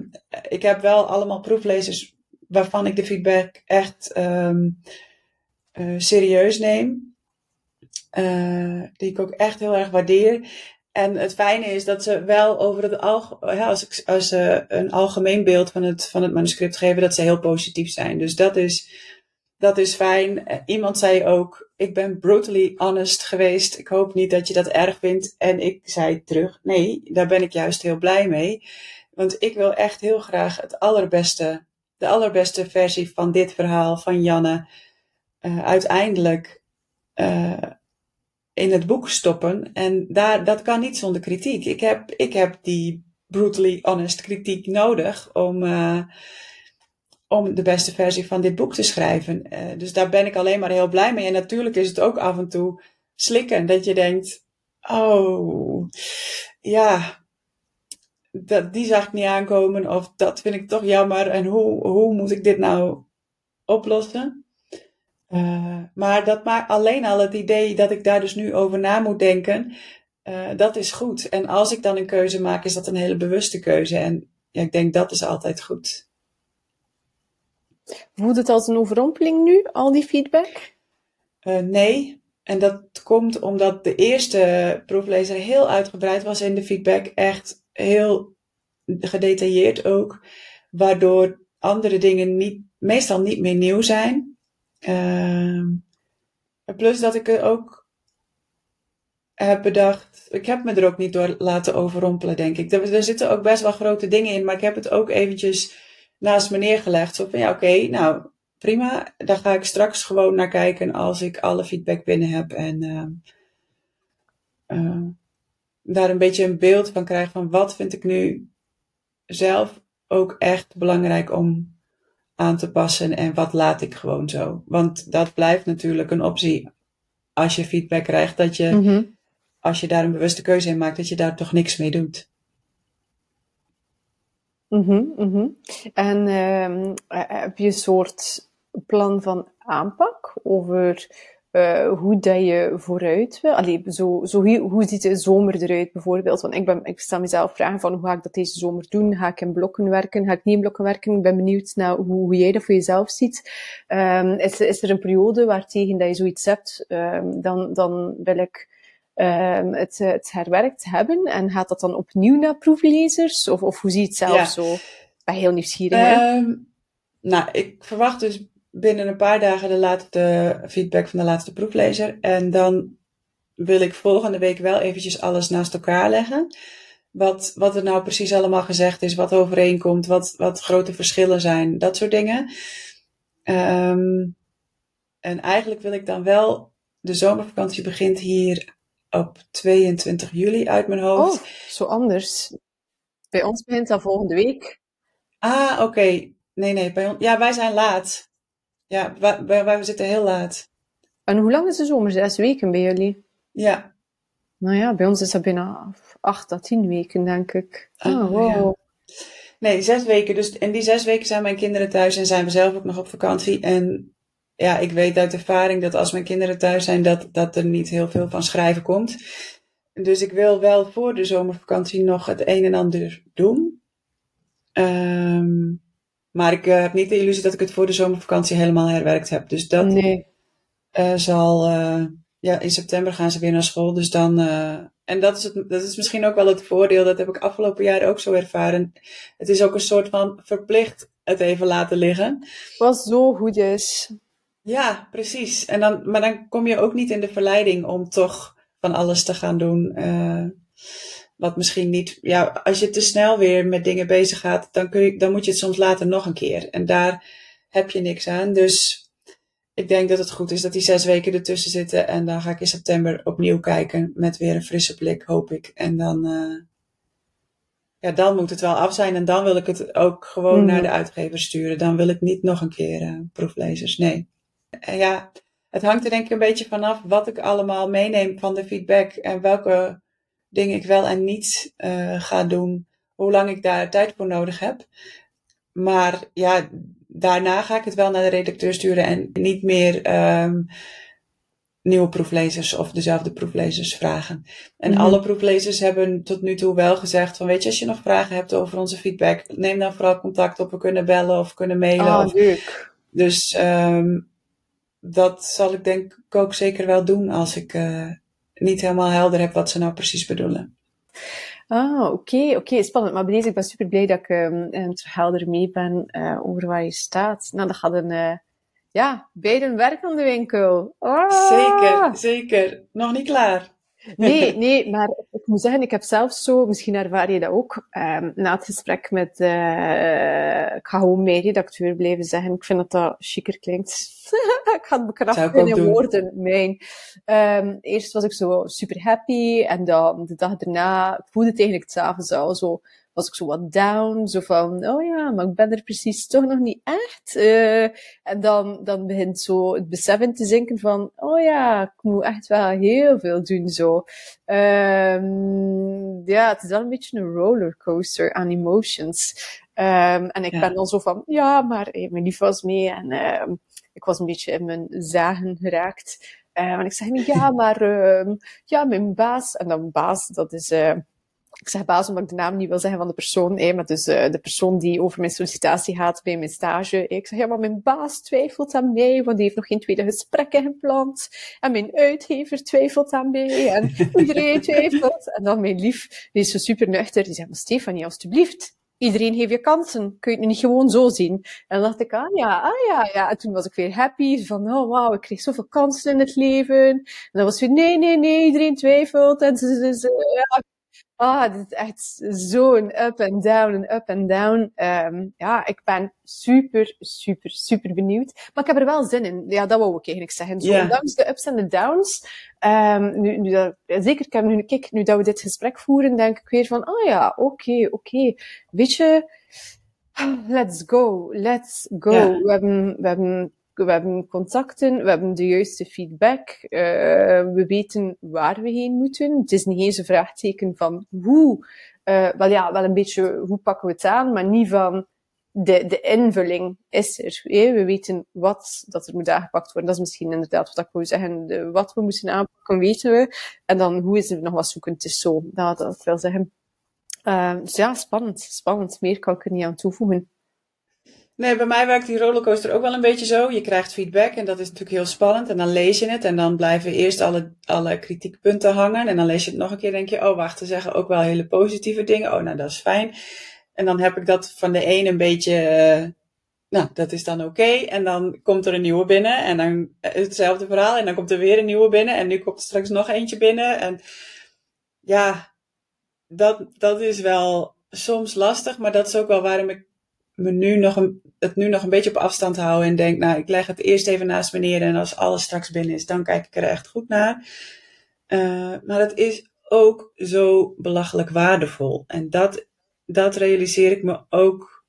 ik heb wel allemaal proeflezers waarvan ik de feedback echt um, uh, serieus neem. Uh, die ik ook echt heel erg waardeer. En het fijne is dat ze wel over het algemeen, als, als ze een algemeen beeld van het, van het manuscript geven, dat ze heel positief zijn. Dus dat is, dat is fijn. Iemand zei ook, ik ben brutally honest geweest. Ik hoop niet dat je dat erg vindt. En ik zei terug, nee, daar ben ik juist heel blij mee. Want ik wil echt heel graag het allerbeste, de allerbeste versie van dit verhaal van Janne uh, uiteindelijk in het boek stoppen. En daar, dat kan niet zonder kritiek. Ik heb, ik heb die brutally honest kritiek nodig om, uh, om de beste versie van dit boek te schrijven. Uh, dus daar ben ik alleen maar heel blij mee. En natuurlijk is het ook af en toe slikken. Dat je denkt, oh, ja, dat, die zag ik niet aankomen. Of dat vind ik toch jammer. En hoe, hoe moet ik dit nou oplossen? Uh, maar dat maakt alleen al het idee dat ik daar dus nu over na moet denken, uh, dat is goed. En als ik dan een keuze maak, is dat een hele bewuste keuze. En ja, ik denk dat is altijd goed. Voelt het als een overrompeling nu, al die feedback? Uh, nee. En dat komt omdat de eerste proeflezer heel uitgebreid was in de feedback. Echt heel gedetailleerd ook. Waardoor andere dingen niet, meestal niet meer nieuw zijn. Uh, plus dat ik er ook heb bedacht. Ik heb me er ook niet door laten overrompelen, denk ik. Er, zitten ook best wel grote dingen in, maar ik heb het ook eventjes naast me neergelegd. Zo van ja, oké, nou prima. Daar ga ik straks gewoon naar kijken als ik alle feedback binnen heb. En uh, daar een beetje een beeld van krijg van wat vind ik nu zelf ook echt belangrijk om aan te passen en wat laat ik gewoon zo. Want dat blijft natuurlijk een optie als je feedback krijgt, dat je, mm -hmm. als je daar een bewuste keuze in maakt, dat je daar toch niks mee doet. Mm -hmm, mm -hmm. En uh, heb je een soort plan van aanpak over uh, hoe dat je vooruit wil. Allee, zo, zo, hoe ziet de zomer eruit bijvoorbeeld? Want ik, ben, ik stel mezelf vragen van hoe ga ik dat deze zomer doen? Ga ik in blokken werken? Ga ik niet in blokken werken? Ik ben benieuwd naar hoe, hoe jij dat voor jezelf ziet. Um, is, is er een periode waar tegen dat je zoiets hebt? Um, dan, dan wil ik um, het, het herwerkt hebben. En gaat dat dan opnieuw naar proeflezers? Of, of hoe zie je het zelf ja. zo? Ik ben heel nieuwsgierig. nou, ik verwacht dus binnen een paar dagen de laatste feedback van de laatste proeflezer. En dan wil ik volgende week wel eventjes alles naast elkaar leggen. Wat, wat er nou precies allemaal gezegd is, wat overeenkomt, wat, wat grote verschillen zijn, dat soort dingen. Ehm, en eigenlijk wil ik dan wel, de zomervakantie begint hier op 22 juli uit mijn hoofd. Oh, zo anders. Bij ons begint dat volgende week. Ah, oké. Nee, nee, bij ons, ja, wij zijn laat. Ja, wij, wij, zitten heel laat. En hoe lang is de zomer? Zes weken bij jullie? Ja. Nou ja, bij ons is dat bijna acht à tien weken, denk ik. Ah, Oh, wow. ja. Nee, zes weken. Dus in die zes weken zijn mijn kinderen thuis en zijn we zelf ook nog op vakantie. En ja, ik weet uit ervaring dat als mijn kinderen thuis zijn, dat, dat er niet heel veel van schrijven komt. Dus ik wil wel voor de zomervakantie nog het een en ander doen. Ehm, maar ik eh, heb niet de illusie dat ik het voor de zomervakantie helemaal herwerkt heb. Dus dat Nee. eh, zal, eh, ja, in september gaan ze weer naar school. Dus dan, en dat is, het, dat is misschien ook wel het voordeel, dat heb ik afgelopen jaar ook zo ervaren. Het is ook een soort van verplicht het even laten liggen. Wat zo goed is. Ja, precies. En dan, maar dan kom je ook niet in de verleiding om toch van alles te gaan doen. Wat misschien niet, ja, als je te snel weer met dingen bezig gaat, dan, kun je, dan moet je het soms later nog een keer. En daar heb je niks aan. Dus ik denk dat het goed is dat die zes weken ertussen zitten. En dan ga ik in september opnieuw kijken met weer een frisse blik, hoop ik. En dan, eh, ja, dan moet het wel af zijn. En dan wil ik het ook gewoon Mhm. naar de uitgever sturen. Dan wil ik niet nog een keer eh, proeflezers. Nee. En ja, het hangt er denk ik een beetje vanaf wat ik allemaal meeneem van de feedback. En welke dingen ik wel en niet eh, ga doen. Hoe lang ik daar tijd voor nodig heb. Maar ja, daarna ga ik het wel naar de redacteur sturen en niet meer ehm, nieuwe proeflezers of dezelfde proeflezers vragen. En Mhm. alle proeflezers hebben tot nu toe wel gezegd van weet je, als je nog vragen hebt over onze feedback, neem dan vooral contact op. We kunnen bellen of kunnen mailen. Ah, of, leuk. dus ehm, dat zal ik denk ik ook zeker wel doen als ik eh, niet helemaal helder heb wat ze nou precies bedoelen. Ah, oké, oké, spannend. Maar bij deze, ik ben super blij dat ik um, terug helder mee ben uh, over waar je staat. Nou, dat gaat een, uh, ja, beiden werk aan de winkel. Ah! Zeker, zeker. Nog niet klaar. Nee, nee, maar ik moet zeggen, ik heb zelf zo, misschien ervaar je dat ook, um, na het gesprek met, uh, ik ga gewoon redacteur blijven zeggen, ik vind dat dat chiquer klinkt. ik ga het bekrachtigen in woorden, mijn. Um, eerst was ik zo super happy, en dan de dag daarna, ik voelde het eigenlijk s'avonds al zo, was ik zo wat down, zo van, oh ja, maar ik ben er precies toch nog niet echt. Uh, en dan, dan begint zo het beseffen te zinken van, oh ja, ik moet echt wel heel veel doen zo. Um, ja, het is wel een beetje een rollercoaster aan emotions. Um, en ik ja. ben dan zo van, ja, maar hey, mijn lief was mee en um, ik was een beetje in mijn zagen geraakt. Uh, en ik zeg, ja, maar ja, mijn baas, en dan baas, dat is... Uh, ik zeg baas omdat ik de naam niet wil zeggen van de persoon, hè, maar dus uh, de persoon die over mijn sollicitatie gaat bij mijn stage. Ik zeg, ja, maar mijn baas twijfelt aan mij, want die heeft nog geen tweede gesprekken gepland. En mijn uitgever twijfelt aan mij, en iedereen twijfelt. En dan mijn lief, die is zo super nuchter, die zegt, maar Stefanie, alstublieft, iedereen heeft je kansen. Kun je het niet gewoon zo zien? En dan dacht ik, ah ja, ah ja, ja. En toen was ik weer happy. Van, oh wauw, ik kreeg zoveel kansen in het leven. En dan was weer, nee, nee, nee, iedereen twijfelt. En ze, ze, ze ja, Ah, dit is echt zo'n up and down en up and down. Um, ja, ik ben super, super, super benieuwd. Maar ik heb er wel zin in. Ja, dat wou ik eigenlijk zeggen. Zo. Ondanks de ups en de downs. Um, nu, nu dat, zeker, ik heb nu, kijk, nu dat we dit gesprek voeren, denk ik weer van, oh ja, oké, okay, oké. Okay. Weet je, let's go, let's go. We hebben, we hebben we hebben contacten, we hebben de juiste feedback, uh, we weten waar we heen moeten. Het is niet eens een vraagteken van hoe, uh, wel ja, wel een beetje hoe pakken we het aan, maar niet van de, de invulling is er. Eh? We weten wat dat er moet aangepakt worden. Dat is misschien inderdaad wat ik wil zeggen. De, wat we moeten aanpakken, weten we. En dan hoe is het nog wat zoeken. Het is zo, dat, dat wil zeggen. Uh, dus ja, spannend, spannend. Meer kan ik er niet aan toevoegen. Nee, bij mij werkt die rollercoaster ook wel een beetje zo. Je krijgt feedback en dat is natuurlijk heel spannend. En dan lees je het en dan blijven eerst alle, alle kritiekpunten hangen. En dan lees je het nog een keer en denk je, oh wacht, ze zeggen ook wel hele positieve dingen. Oh, nou dat is fijn. En dan heb ik dat van de een een beetje, uh, nou, dat is dan oké. En dan komt er een nieuwe binnen. En dan hetzelfde verhaal. En dan komt er weer een nieuwe binnen. En nu komt er straks nog eentje binnen. En ja, dat, dat is wel soms lastig. Maar dat is ook wel waarom ik me nu nog een, het nu nog een beetje op afstand hou. En denk, nou, ik leg het eerst even naast me neer. En als alles straks binnen is, dan kijk ik er echt goed naar. Uh, maar het is ook zo belachelijk waardevol. En dat, dat realiseer ik me ook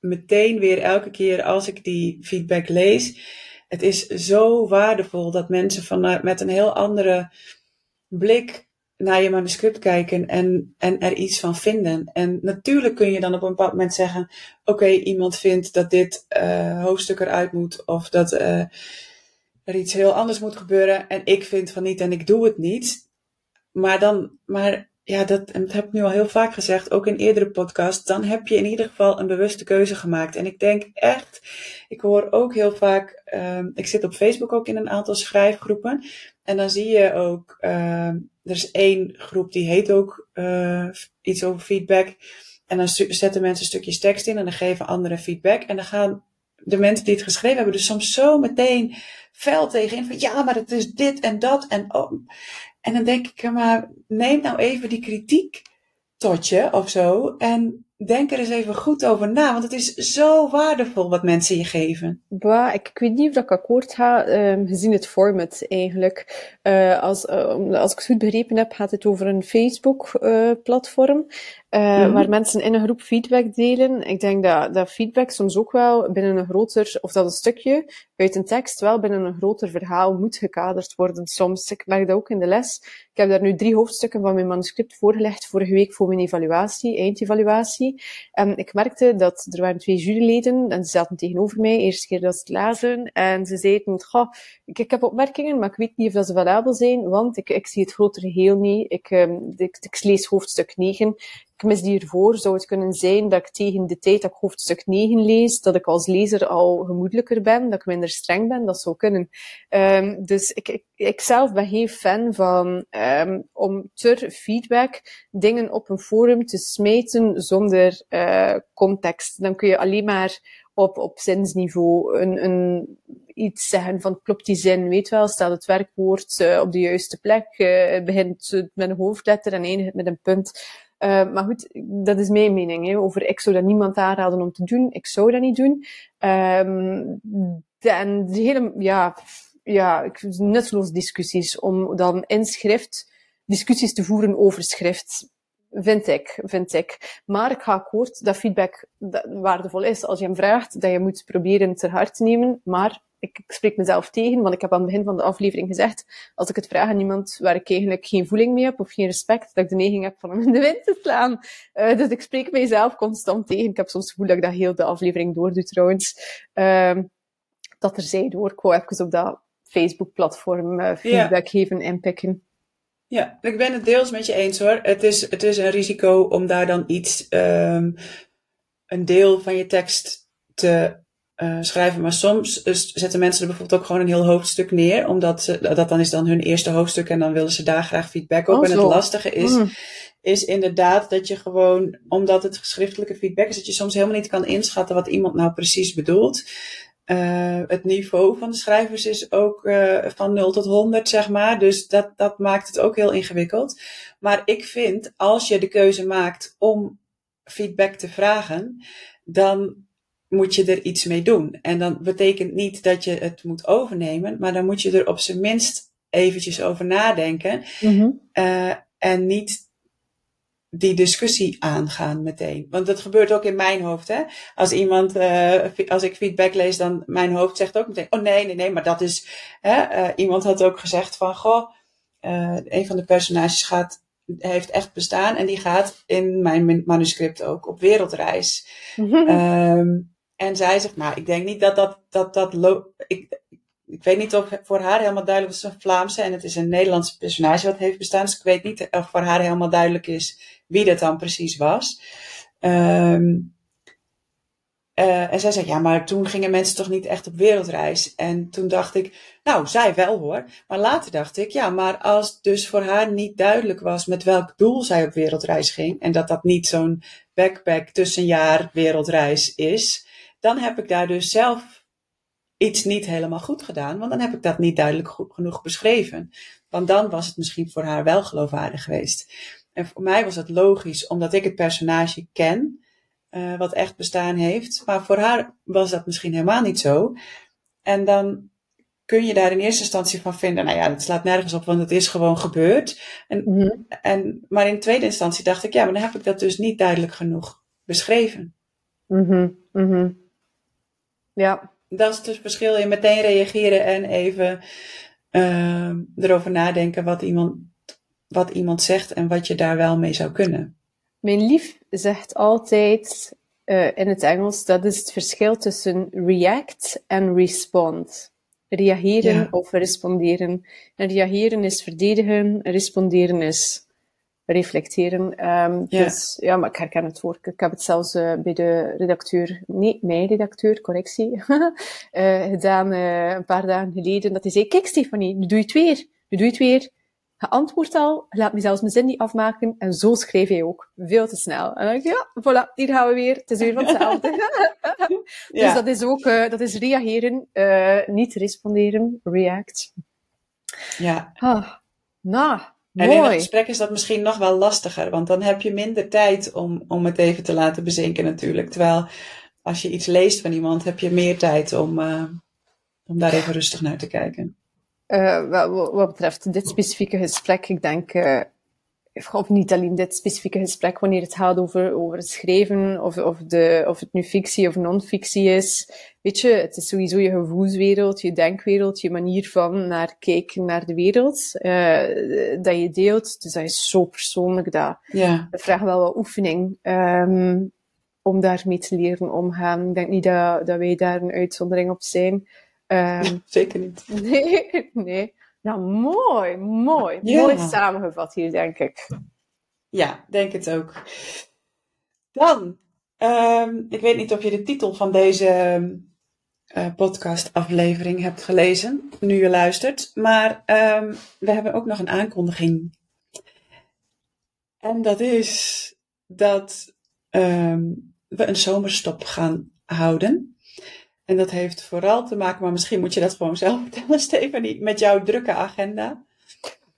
meteen weer elke keer als ik die feedback lees. Het is zo waardevol dat mensen vanuit met een heel andere blik naar je manuscript kijken en, en er iets van vinden. En natuurlijk kun je dan op een bepaald moment zeggen: Oké, iemand vindt dat dit uh, hoofdstuk eruit moet, of dat uh, er iets heel anders moet gebeuren. En ik vind van niet en ik doe het niet. Maar dan, maar ja, dat, en dat heb ik nu al heel vaak gezegd, ook in eerdere podcasts, dan heb je in ieder geval een bewuste keuze gemaakt. En ik denk echt, ik hoor ook heel vaak, uh, ik zit op Facebook ook in een aantal schrijfgroepen. En dan zie je ook, uh, er is één groep die heet ook uh, iets over feedback. En dan zetten mensen stukjes tekst in en dan geven anderen feedback. En dan gaan de mensen die het geschreven hebben dus soms zo meteen fel tegenin van ja, maar het is dit en dat. En, oh. En dan denk ik, maar neem nou even die kritiek tot je of zo. En denk er eens even goed over na, want het is zo waardevol wat mensen je geven. Bah, ik, weet niet of ik akkoord ga, um, gezien het format eigenlijk. Uh, als, uh, als ik het goed begrepen heb, gaat het over een Facebook-platform. Uh, uh, mm-hmm. waar mensen in een groep feedback delen. Ik denk dat, dat feedback soms ook wel binnen een groter, of dat een stukje uit een tekst wel binnen een groter verhaal moet gekaderd worden soms. Ik merk dat ook in de les. Ik heb daar nu drie hoofdstukken van mijn manuscript voorgelegd vorige week voor mijn evaluatie, eindevaluatie. En ik merkte dat er waren twee juryleden en ze zaten tegenover mij, eerste keer dat ze het lazen. En ze zeiden, goh, ik, ik heb opmerkingen, maar ik weet niet of dat ze zijn, want ik, ik zie het grotere geheel niet. Ik, um, ik, ik lees hoofdstuk 9 ik mis die hiervoor zou het kunnen zijn dat ik tegen de tijd dat ik hoofdstuk 9 lees, dat ik als lezer al gemoedelijker ben, dat ik minder streng ben, dat zou kunnen. Um, dus ik, ik, zelf ben geen fan van um, om ter feedback dingen op een forum te smeten zonder uh, context. Dan kun je alleen maar op, op zinsniveau een, een, iets zeggen van klopt die zin, weet wel, staat het werkwoord uh, op de juiste plek, uh, begint met een hoofdletter en eindigt met een punt. Uh, maar goed, dat is mijn mening. Hè, over ik zou dat niemand aanraden om te doen. Ik zou dat niet doen. Um, en de hele, ja, ja, nutteloos discussies om dan in schrift discussies te voeren over schrift. Vind ik, vind ik. Maar ik ga akkoord dat feedback waardevol is. Als je hem vraagt, dat je moet proberen ter harte te nemen. Maar ik, ik, spreek mezelf tegen, want ik heb aan het begin van de aflevering gezegd, als ik het vraag aan iemand waar ik eigenlijk geen voeling mee heb of geen respect, dat ik de neiging heb van hem in de wind te slaan. Uh, dus ik spreek mijzelf constant tegen. Ik heb soms het gevoel dat ik dat heel de aflevering doordoe trouwens. Uh, dat er zij door. Ik wou even op dat Facebook-platform uh, feedback geven inpikken. Ja, ik ben het deels met je eens hoor. Het is, het is een risico om daar dan iets, um, een deel van je tekst te uh, schrijven. Maar soms zetten mensen er bijvoorbeeld ook gewoon een heel hoofdstuk neer. Omdat ze, dat dan is dan hun eerste hoofdstuk en dan willen ze daar graag feedback op. Oh, en het lastige is, mm. is inderdaad dat je gewoon, omdat het schriftelijke feedback is, dat je soms helemaal niet kan inschatten wat iemand nou precies bedoelt. Uh, het niveau van de schrijvers is ook uh, van 0 tot 100, zeg maar. Dus dat, dat maakt het ook heel ingewikkeld. Maar ik vind, als je de keuze maakt om feedback te vragen, dan moet je er iets mee doen. En dan betekent niet dat je het moet overnemen, maar dan moet je er op zijn minst eventjes over nadenken. Mm-hmm. Uh, en niet die discussie aangaan meteen. Want dat gebeurt ook in mijn hoofd. Hè? Als iemand, uh, als ik feedback lees, dan mijn hoofd zegt ook meteen: Oh nee, nee, nee, maar dat is. Hè? Uh, iemand had ook gezegd van: Goh, een van de personages gaat heeft echt bestaan en die gaat in mijn manuscript ook op wereldreis. Mm en zij zegt, nou, ik denk niet dat dat, dat, dat ik, ik weet niet of voor haar helemaal duidelijk is, een Vlaamse en het is een Nederlandse personage wat heeft bestaan. Dus ik weet niet of voor haar helemaal duidelijk is wie dat dan precies was. Um, uh, en zij zei, ja, maar toen gingen mensen toch niet echt op wereldreis. En toen dacht ik, nou, zij wel hoor. Maar later dacht ik, ja, maar als dus voor haar niet duidelijk was met welk doel zij op wereldreis ging. En dat dat niet zo'n backpack tussenjaar wereldreis is dan heb ik daar dus zelf iets niet helemaal goed gedaan, want dan heb ik dat niet duidelijk genoeg beschreven. Want dan was het misschien voor haar wel geloofwaardig geweest. En voor mij was het logisch, omdat ik het personage ken, uh, wat echt bestaan heeft. Maar voor haar was dat misschien helemaal niet zo. En dan kun je daar in eerste instantie van vinden, nou ja, het slaat nergens op, want het is gewoon gebeurd. En, mm en, maar in tweede instantie dacht ik, ja, maar dan heb ik dat dus niet duidelijk genoeg beschreven. Mm -hmm. Ja. Dat is dus verschil in meteen reageren en even uh, erover nadenken wat iemand, wat iemand zegt en wat je daar wel mee zou kunnen. Mijn lief zegt altijd uh, in het Engels, dat is het verschil tussen react en respond. Reageren ja. of responderen. En reageren is verdedigen, responderen is reflecteren. Um, ja. Dus ja, maar ik herken het woord. Ik heb het zelfs uh, bij de redacteur, nee, mijn redacteur, correctie, uh, gedaan een paar dagen geleden. Dat hij zei, kijk Stefanie, nu doe je het weer. Nu doe je het weer. Geantwoord al, laat me zelfs mijn zin niet afmaken. En zo schreef hij ook. Veel te snel. En dan denk ik, ja, voilà, hier gaan we weer. Het is weer van hetzelfde. ja. Dus dat is ook, dat is reageren, niet responderen, react. Ja. Ah, nou, en in een gesprek is dat misschien nog wel lastiger, want dan heb je minder tijd om, om het even te laten bezinken natuurlijk. Terwijl als je iets leest van iemand, heb je meer tijd om, uh, om daar even rustig naar te kijken. Uh, wat, wat, betreft dit specifieke gesprek, ik denk, uh, of niet alleen dit specifieke gesprek, wanneer het gaat over, over het schrijven, of, of, de, of het nu fictie of non-fictie is. Weet je, het is sowieso je gevoelswereld, je denkwereld, je manier van naar kijken naar de wereld, uh, dat je deelt. Dus dat is zo persoonlijk, dat, ja. dat vraagt wel wat oefening. Um, om daarmee te leren omgaan. Ik denk niet dat, dat wij daar een uitzondering op zijn. Um, zeker niet. Nee, nee. Nou, mooi, mooi. Ja. Mooi samengevat hier, denk ik. Ja, denk het ook. Dan, um, ik weet niet of je de titel van deze uh, podcast-aflevering hebt gelezen, nu je luistert. Maar um, we hebben ook nog een aankondiging. En dat is dat um, we een zomerstop gaan houden. En dat heeft vooral te maken, maar misschien moet je dat gewoon zelf vertellen, Stefanie, met jouw drukke agenda.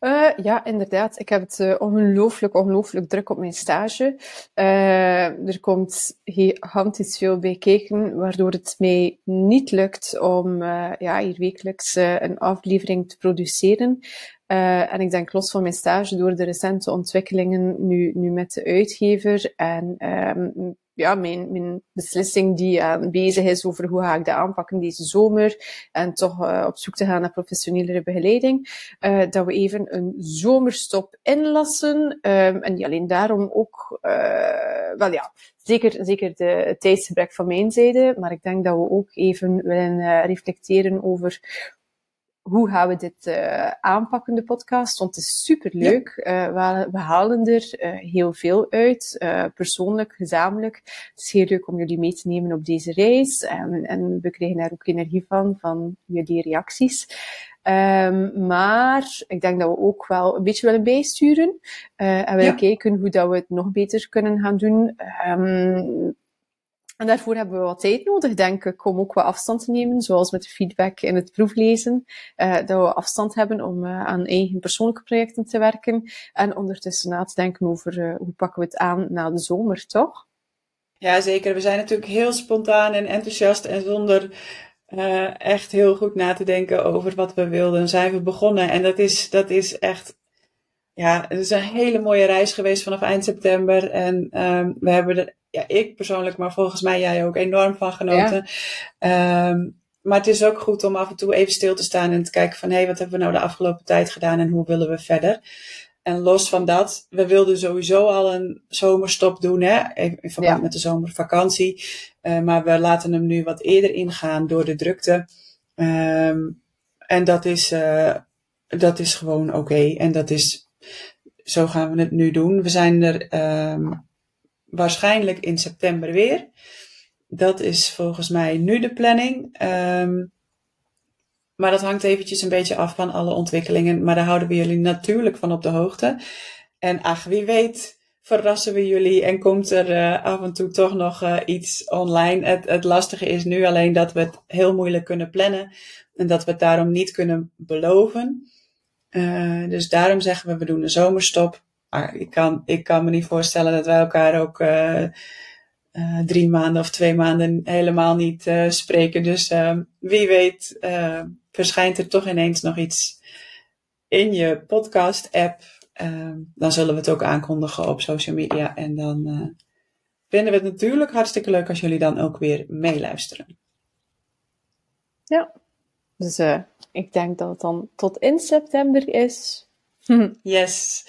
Uh, ja, inderdaad. Ik heb het uh, ongelooflijk, ongelooflijk druk op mijn stage. Uh, er komt gigantisch veel bij kijken, waardoor het mij niet lukt om ja, hier wekelijks een aflevering te produceren. en ik denk los van mijn stage, door de recente ontwikkelingen nu, nu met de uitgever en um, ja, mijn, mijn beslissing die uh, bezig is over hoe ga ik dat aanpakken deze zomer en toch uh, op zoek te gaan naar professionele begeleiding, uh, dat we even een zomerstop inlassen. Um, en niet alleen daarom ook, wel ja, zeker, zeker de, het tijdsgebrek van mijn zijde, maar ik denk dat we ook even willen reflecteren over hoe gaan we dit uh, aanpakken, de podcast? Want het is super leuk. Ja. Uh, we, we, halen er uh, heel veel uit, persoonlijk, gezamenlijk. Het is heel leuk om jullie mee te nemen op deze reis. En, en we krijgen daar ook energie van, van jullie reacties. Um, maar ik denk dat we ook wel een beetje willen bijsturen. en willen ja. kijken hoe dat we het nog beter kunnen gaan doen. Um, en daarvoor hebben we wat tijd nodig, denk ik, om ook wat afstand te nemen, zoals met de feedback in het proeflezen, uh, dat we afstand hebben om uh, aan eigen persoonlijke projecten te werken en ondertussen na te denken over uh, hoe pakken we het aan na de zomer, toch? Ja, zeker. We zijn natuurlijk heel spontaan en enthousiast en zonder echt heel goed na te denken over wat we wilden, zijn we begonnen. En dat is, dat is echt ja, het is een hele mooie reis geweest vanaf eind september. En um, we hebben ja, ik persoonlijk, maar volgens mij jij ook enorm van genoten. Ja. Um, maar het is ook goed om af en toe even stil te staan en te kijken van hé, hey, wat hebben we nou de afgelopen tijd gedaan en hoe willen we verder? En los van dat, we wilden sowieso al een zomerstop doen, hè, in verband ja. met de zomervakantie. Uh, maar we laten hem nu wat eerder ingaan door de drukte. Um, en dat is, uh, dat is gewoon oké. Okay. En dat is, zo gaan we het nu doen. We zijn er um, waarschijnlijk in september weer. Dat is volgens mij nu de planning. Um, maar dat hangt eventjes een beetje af van alle ontwikkelingen. Maar daar houden we jullie natuurlijk van op de hoogte. En ach, wie weet verrassen we jullie en komt er uh, af en toe toch nog uh, iets online. Het, het lastige is nu alleen dat we het heel moeilijk kunnen plannen en dat we het daarom niet kunnen beloven. Uh, dus daarom zeggen we, we doen een zomerstop. Maar ik kan, ik kan me niet voorstellen dat wij elkaar ook drie maanden of twee maanden helemaal niet spreken. Dus wie weet verschijnt er toch ineens nog iets in je podcast-app dan zullen we het ook aankondigen op social media. En dan vinden we het natuurlijk hartstikke leuk als jullie dan ook weer meeluisteren. Ja, dus ik denk dat het dan tot in september is. yes.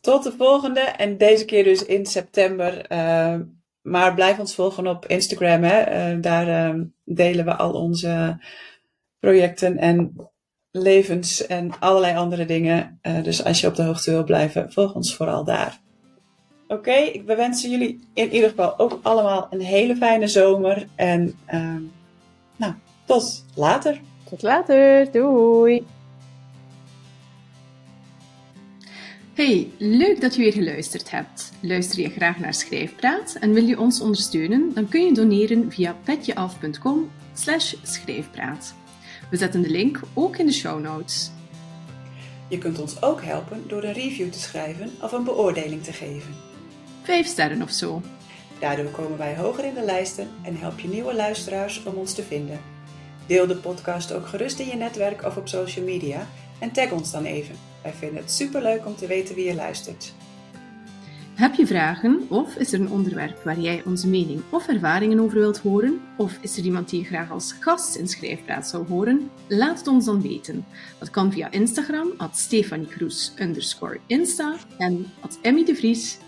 Tot de volgende en deze keer dus in september. Uh, maar blijf ons volgen op Instagram. Hè? daar ehm, delen we al onze projecten en levens en allerlei andere dingen. Uh, dus als je op de hoogte wil blijven, volg ons vooral daar. Oké, okay, we wensen jullie in ieder geval ook allemaal een hele fijne zomer. En uh, nou, tot later. Tot later, doei. Hey, leuk dat je weer geluisterd hebt. Luister je graag naar Schrijfpraat en wil je ons ondersteunen? Dan kun je doneren via petjeaf.com schrijfpraat. We zetten de link ook in de show notes. Je kunt ons ook helpen door een review te schrijven of een beoordeling te geven. Vijf sterren of zo. Daardoor komen wij hoger in de lijsten en help je nieuwe luisteraars om ons te vinden. Deel de podcast ook gerust in je netwerk of op social media en tag ons dan even. Wij vinden het superleuk om te weten wie je luistert. Heb je vragen of is er een onderwerp waar jij onze mening of ervaringen over wilt horen? Of is er iemand die je graag als gast in Schrijfpraat zou horen? Laat het ons dan weten. Dat kan via Instagram, at Stefanie Insta en at Emmy de Vries